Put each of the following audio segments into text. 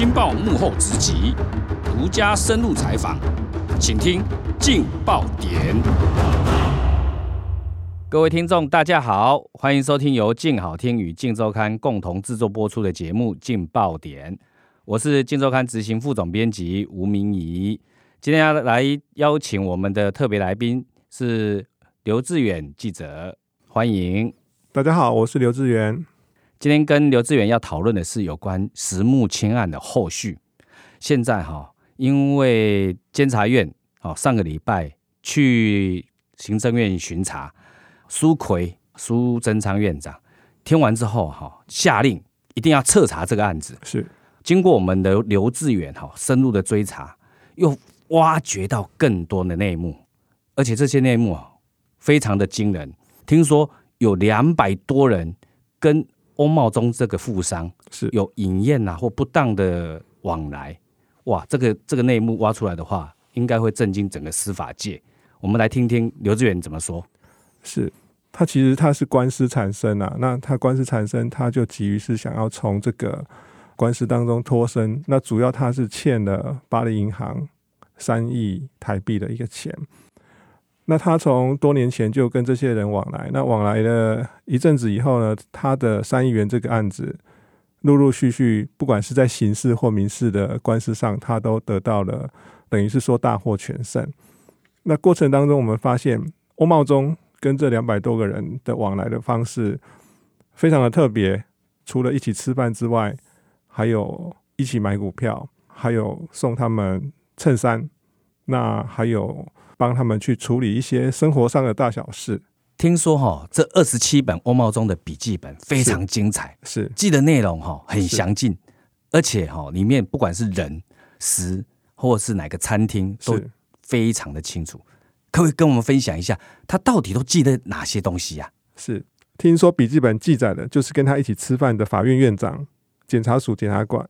金报幕后直击，独家深入采访，请听《劲爆点》。各位听众，大家好，欢迎收听由劲好听与劲周刊共同制作播出的节目《劲爆点》，我是劲周刊执行副总编辑吴明仪。今天要来邀请我们的特别来宾是刘志远记者，欢迎。大家好，我是刘志远。今天跟刘志远要讨论的是有关石木清案的后续。现在哈，因为监察院哦上个礼拜去行政院巡查，苏奎苏贞昌院长听完之后哈，下令一定要彻查这个案子。是经过我们的刘志远哈深入的追查，又挖掘到更多的内幕，而且这些内幕啊非常的惊人。听说有两百多人跟欧茂忠这个富商是有饮宴呐或不当的往来，哇，这个这个内幕挖出来的话，应该会震惊整个司法界。我们来听听刘志远怎么说。是，他其实他是官司产生啊，那他官司产生，他就急于是想要从这个官司当中脱身。那主要他是欠了巴黎银行三亿台币的一个钱。那他从多年前就跟这些人往来，那往来了一阵子以后呢，他的三亿元这个案子，陆陆续续，不管是在刑事或民事的官司上，他都得到了，等于是说大获全胜。那过程当中，我们发现欧茂忠跟这两百多个人的往来的方式非常的特别，除了一起吃饭之外，还有一起买股票，还有送他们衬衫，那还有。帮他们去处理一些生活上的大小事。听说哈，这二十七本欧茂中的笔记本非常精彩，是记的内容哈很详尽，而且哈里面不管是人、食或者是哪个餐厅都非常的清楚。可不可以跟我们分享一下，他到底都记得哪些东西呀？是听说笔记本记载的就是跟他一起吃饭的法院院长、检察署检察官、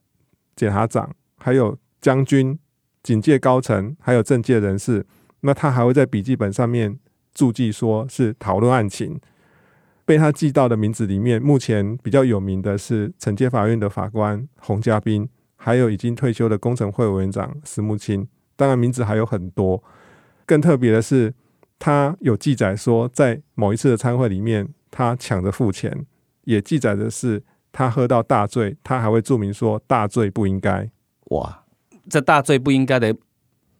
检察长，还有将军、警界高层，还有政界人士。那他还会在笔记本上面注记，说是讨论案情。被他记到的名字里面，目前比较有名的是惩戒法院的法官洪家斌，还有已经退休的工程会委员长石木清。当然，名字还有很多。更特别的是，他有记载说，在某一次的参会里面，他抢着付钱，也记载的是他喝到大醉，他还会注明说大醉不应该。哇，这大醉不应该的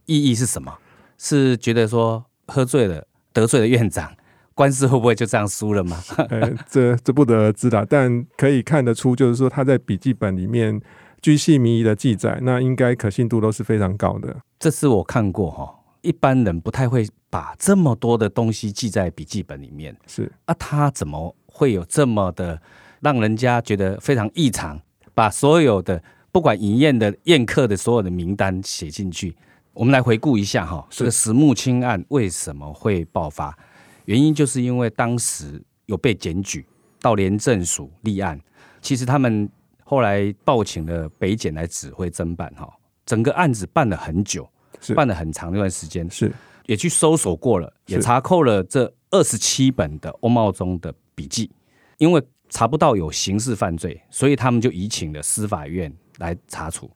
意义是什么？是觉得说喝醉了得罪了院长，官司会不会就这样输了吗？呃，这这不得而知的，但可以看得出，就是说他在笔记本里面居细靡遗的记载，那应该可信度都是非常高的。这是我看过哈，一般人不太会把这么多的东西记在笔记本里面。是啊，他怎么会有这么的让人家觉得非常异常？把所有的不管饮宴的宴客的所有的名单写进去。我们来回顾一下哈，这个石木清案为什么会爆发？原因就是因为当时有被检举到廉政署立案，其实他们后来报请了北检来指挥侦办哈，整个案子办了很久，办了很长一段时间，是也去搜索过了，也查扣了这二十七本的欧茂中的笔记，因为查不到有刑事犯罪，所以他们就移请了司法院来查处。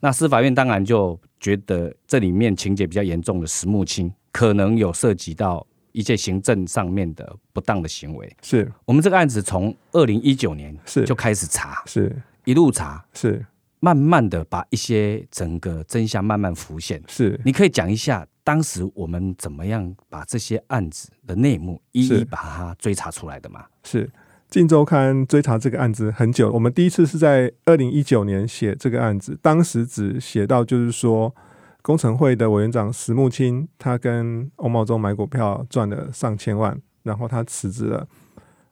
那司法院当然就觉得这里面情节比较严重的石木清可能有涉及到一些行政上面的不当的行为。是我们这个案子从二零一九年是就开始查，是一路查，是慢慢的把一些整个真相慢慢浮现。是你可以讲一下当时我们怎么样把这些案子的内幕一一把它追查出来的吗？是。《镜周刊》追查这个案子很久，我们第一次是在二零一九年写这个案子，当时只写到就是说，工程会的委员长石木清他跟欧茂忠买股票赚了上千万，然后他辞职了。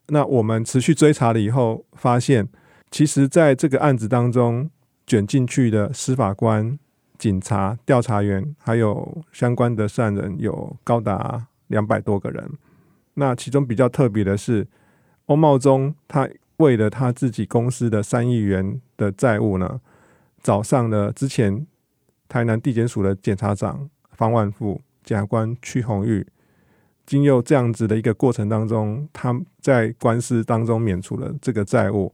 那我们持续追查了以后，发现其实在这个案子当中卷进去的司法官、警察、调查员，还有相关的涉案人有高达两百多个人。那其中比较特别的是。欧茂忠他为了他自己公司的三亿元的债务呢，找上了之前台南地检署的检察长方万富、检察官屈宏玉，经由这样子的一个过程当中，他在官司当中免除了这个债务。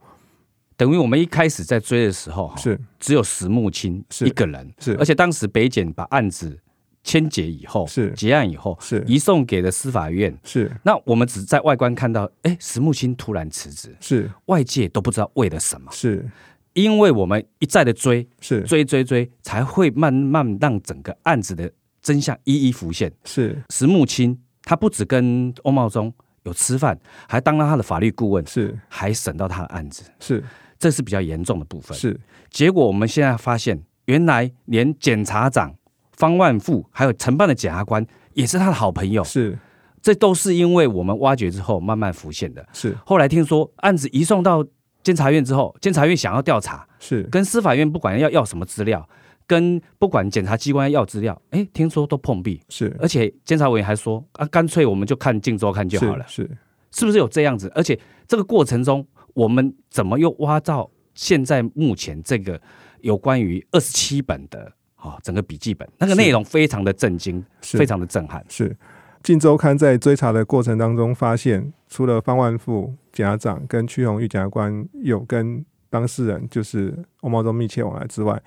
等于我们一开始在追的时候，哈，是只有石木清是一个人，是而且当时北检把案子签结以后，是。结案以后，是。移送给了司法院。是。那我们只在外观看到，哎，石木清突然辞职，是。外界都不知道为了什么，是。因为我们一再的追是。追追追，才会慢慢让整个案子的真相一一浮现。是。石木清他不止跟欧茂忠有吃饭，还当了他的法律顾问，是。还审到他的案子，是。这是比较严重的部分。是。结果我们现在发现，原来连检察长方万富还有承办的检察官也是他的好朋友，是。这都是因为我们挖掘之后慢慢浮现的。是。后来听说案子移送到监察院之后，监察院想要调查，是。跟司法院不管要要什么资料，跟不管检察机关要资料，哎，听说都碰壁，是。而且监察委员还说啊，干脆我们就看《镜周看》就好了，是是。不是有这样子？而且这个过程中，我们怎么又挖到现在目前这个有关于二十七本的啊、整个笔记本，那个是内容非常的震惊，是非常的震撼。是，《镜周刊》在追查的过程当中发现，除了方万富检察长跟屈宏玉检察官有跟当事人就是欧茂忠密切往来之外，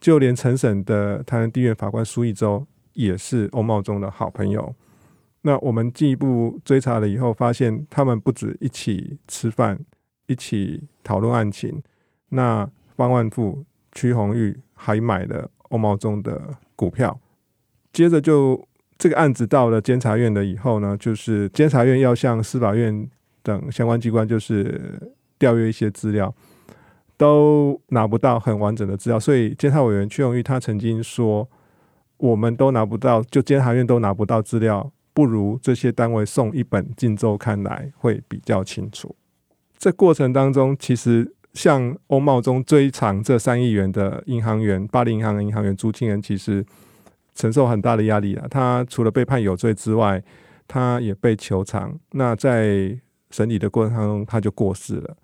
就连陈审的台南地院法官苏义洲也是欧茂忠的好朋友。那我们进一步追查了以后，发现他们不止一起吃饭，一起讨论案情。那方万富、屈宏玉还买了欧茂中的股票。接着就这个案子到了监察院了以后呢，就是监察院要向司法院等相关机关就是调阅一些资料，都拿不到很完整的资料，所以监察委员屈永玉他曾经说，我们都拿不到，就监察院都拿不到资料，不如这些单位送一本《镜周刊》来会比较清楚。这过程当中，其实像欧茂中追偿这三亿元的银行员，巴黎银行的银行员朱清恩，其实承受很大的压力啊。他除了被判有罪之外，他也被求偿。那在审理的过程当中，他就过世了。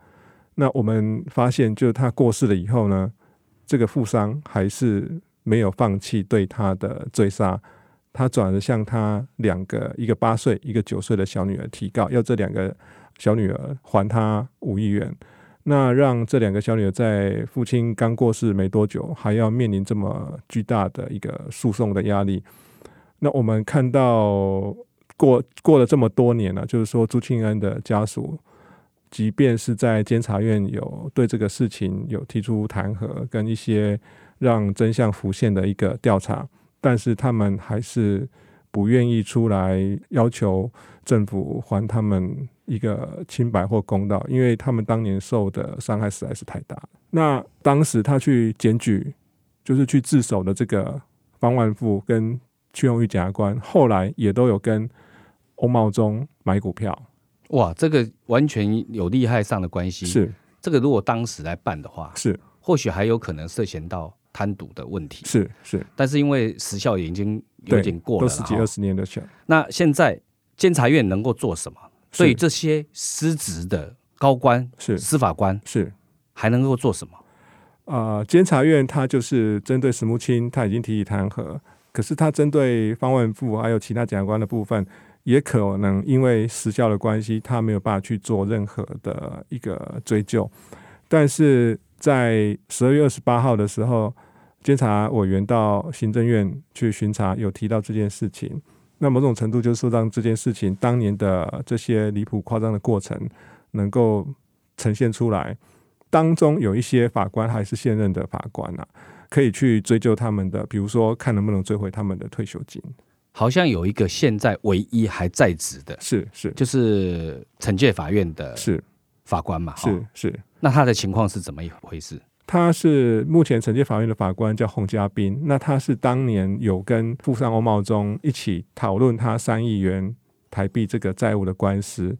那我们发现，就是他过世了以后呢，这个富商还是没有放弃对他的追杀，他转而向他两个，一个八岁，一个九岁的小女儿提告，要这两个小女儿还他五亿元。那让这两个小女儿在父亲刚过世没多久，还要面临这么巨大的一个诉讼的压力。那我们看到过过了这么多年了，就是说朱庆恩的家属，即便是在监察院有对这个事情有提出弹劾跟一些让真相浮现的一个调查，但是他们还是不愿意出来要求政府还他们一个清白或公道，因为他们当年受的伤害实在是太大。那当时他去检举，就是去自首的这个方万富跟屈荣玉检察官，后来也都有跟欧茂忠买股票，哇，这个完全有利害上的关系。是这个，如果当时来办的话，是或许还有可能涉嫌到贪渎的问题。是是，但是因为时效也已经有对点过了都十几二十年的钱，那现在监察院能够做什么？是对这些失职的高官、是司法官是。还能够做什么？呃，监察院他就是针对石木清，他已经提起弹劾，可是他针对方万富还有其他检察官的部分，也可能因为时效的关系，他没有办法去做任何的一个追究。但是在十二月二十八号的时候，监察委员到行政院去巡查，有提到这件事情。那某种程度就是说，让这件事情当年的这些离谱夸张的过程能够呈现出来。当中有一些法官还是现任的法官啊，可以去追究他们的，比如说看能不能追回他们的退休金。好像有一个现在唯一还在职的，是是就是惩戒法院的是法官嘛。哈是是，那他的情况是怎么一回事？他是目前惩戒法院的法官叫洪家斌，那他是当年有跟富商欧茂忠一起讨论他三亿元台币这个债务的官司。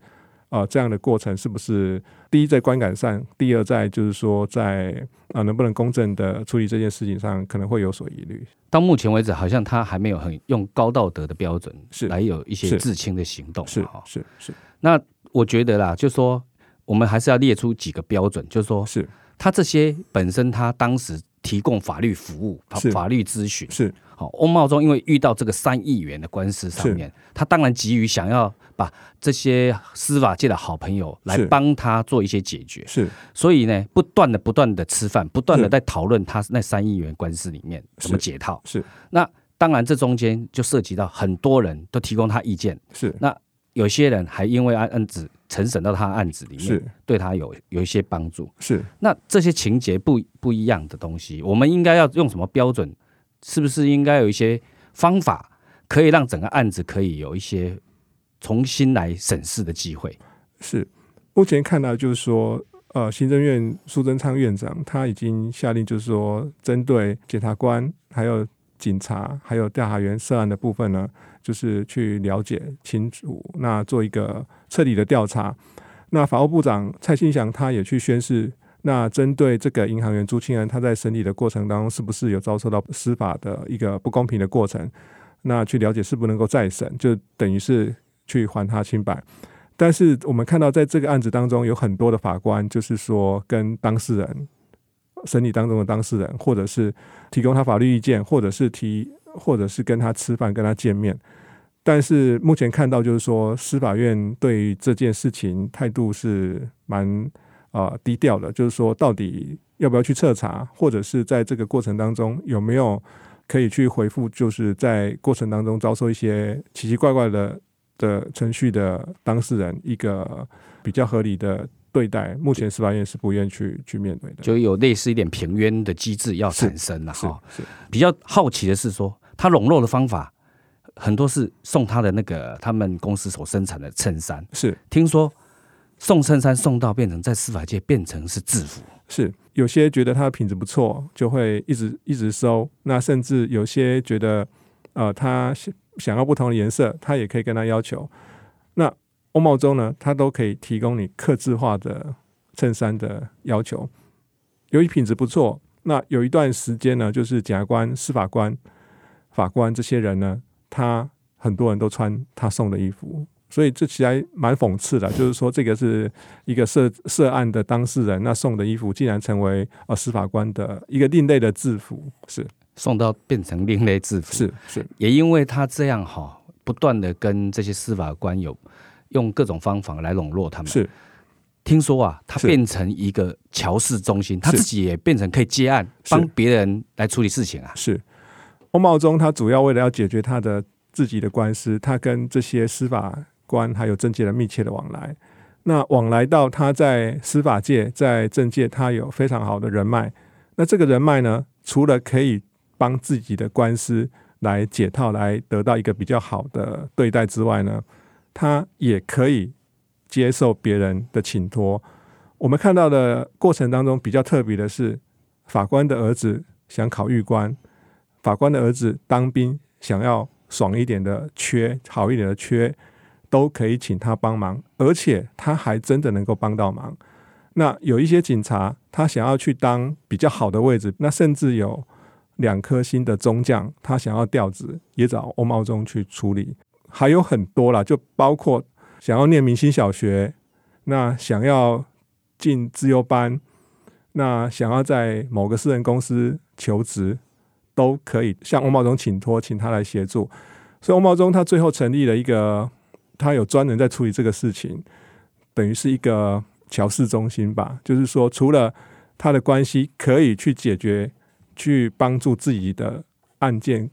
啊、这样的过程是不是第一在观感上，第二在就是说在啊、能不能公正的处理这件事情上，可能会有所疑虑。到目前为止，好像他还没有很用高道德的标准是来有一些自清的行动嘛。是哈是是那我觉得啦，就说我们还是要列出几个标准，就是说是。他这些本身他当时提供法律服务、法法律咨询。是。好，翁茂忠因为遇到这个三亿元的官司上面，他当然急于想要把这些司法界的好朋友来是。帮他做一些解决，是。所以呢，不断的不断的吃饭，不断的在讨论他那三亿元官司里面怎么解套。是。那当然，这中间就涉及到很多人都提供他意见，是。那有些人还因为案案子呈审到他案子里面是，对他有有一些帮助。是那这些情节不不一样的东西，我们应该要用什么标准？是不是应该有一些方法，可以让整个案子可以有一些重新来审视的机会？是。目前看到就是说，呃，行政院苏贞昌院长他已经下令，就是说，针对检察官还有警察还有调查员涉案的部分呢，就是去了解清楚，那做一个彻底的调查。那法务部长蔡兴祥他也去宣誓，那针对这个银行员朱清安，他在审理的过程当中，是不是有遭受到司法的一个不公平的过程？那去了解是不能够再审，就等于是去还他清白。但是我们看到，在这个案子当中，有很多的法官，就是说跟当事人审理当中的当事人，或者是提供他法律意见，或者是提，或者是跟他吃饭、跟他见面。但是目前看到，就是说司法院对于这件事情态度是蛮呃低调的，就是说到底要不要去彻查，或者是在这个过程当中有没有可以去回复，就是在过程当中遭受一些奇奇怪怪的的程序的当事人一个比较合理的对待，目前司法院是不愿去去面对的。就有类似一点平冤的机制要产生了哈。是比较好奇的是说，他笼络的方法很多是送他的那个他们公司所生产的衬衫，是听说送衬衫送到变成在司法界变成是制服。是，有些觉得它的品质不错，就会一直一直收。那甚至有些觉得，呃，他想想要不同的颜色，他也可以跟他要求。那欧茂中呢，他都可以提供你刻制化的衬衫的要求。由于品质不错，那有一段时间呢，就是检察官、司法官、法官这些人呢，他很多人都穿他送的衣服，所以这其实还蛮讽刺的，就是说这个是一个涉涉案的当事人，那送的衣服竟然成为呃司法官的一个另类的制服，是。送到变成另类制服，是是。也因为他这样哈，不断的跟这些司法官有用各种方法来笼络他们。是。听说啊，他变成一个乔氏中心，他自己也变成可以接案，帮别人来处理事情啊。是。欧茂中他主要为了要解决他的自己的官司，他跟这些司法官还有政界的密切的往来。那往来到他在司法界、在政界，他有非常好的人脉。那这个人脉呢，除了可以帮自己的官司来解套，来得到一个比较好的对待之外呢，他也可以接受别人的请托。我们看到的过程当中，比较特别的是，法官的儿子想考狱官，法官的儿子当兵想要爽一点的缺，好一点的缺，都可以请他帮忙，而且他还真的能够帮到忙。那有一些警察，他想要去当比较好的位置，那甚至有两颗星的中将，他想要调职，也找欧茂中去处理。还有很多啦，就包括想要念明星小学，那想要进自优班，那想要在某个私人公司求职，都可以向欧茂中请托，请他来协助。所以欧茂中他最后成立了一个，他有专人在处理这个事情，等于是一个乔事中心吧。就是说，除了他的关系可以去解决、去帮助自己的案件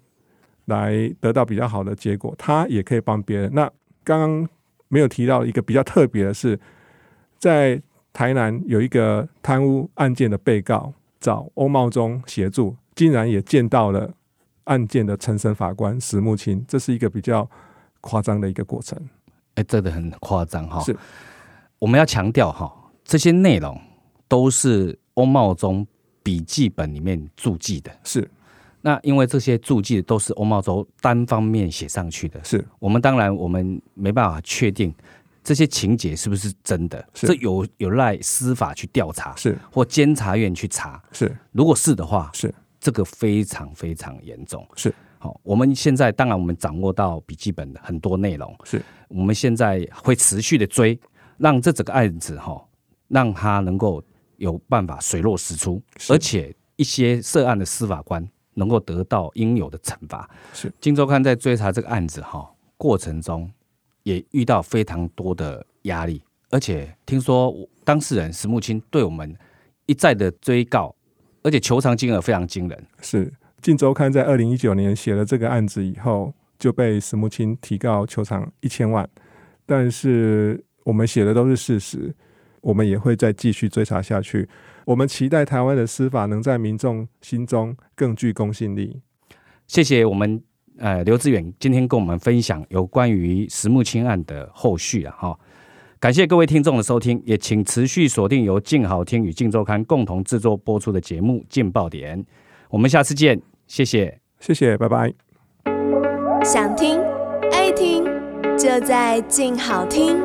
来得到比较好的结果，他也可以帮别人。那刚刚没有提到一个比较特别的是，在台南有一个贪污案件的被告找欧茂中协助，竟然也见到了案件的陈审法官石木清，这是一个比较夸张的一个过程。哎，真的很夸张哈。是，我们要强调哈，这些内容都是欧茂中笔记本里面注记的。是。那因为这些注记都是欧茂中单方面写上去的，是。我们当然我们没办法确定这些情节是不是真的，这有有赖司法去调查，是。或监察院去查。是。如果是的话，是这个非常非常严重。是。好，我们现在当然我们掌握到笔记本的很多内容，是。我们现在会持续的追，让这整个案子哈，让它能够有办法水落石出，而且一些涉案的司法官能够得到应有的惩罚。是《金周刊》在追查这个案子哈过程中，也遇到非常多的压力，而且听说当事人石木清对我们一再的追告，而且求偿金额非常惊人。是《镜周刊》在二零一九年写了这个案子以后，就被石木清提告求偿一千万，但是我们写的都是事实，我们也会再继续追查下去。我们期待台湾的司法能在民众心中更具公信力。谢谢我们呃刘志远今天跟我们分享有关于石木清案的后续啊哈，感谢各位听众的收听，也请持续锁定由静好听与静周刊共同制作播出的节目《劲爆点》，我们下次见，谢谢，谢谢，拜拜。想听爱听，就在静好听。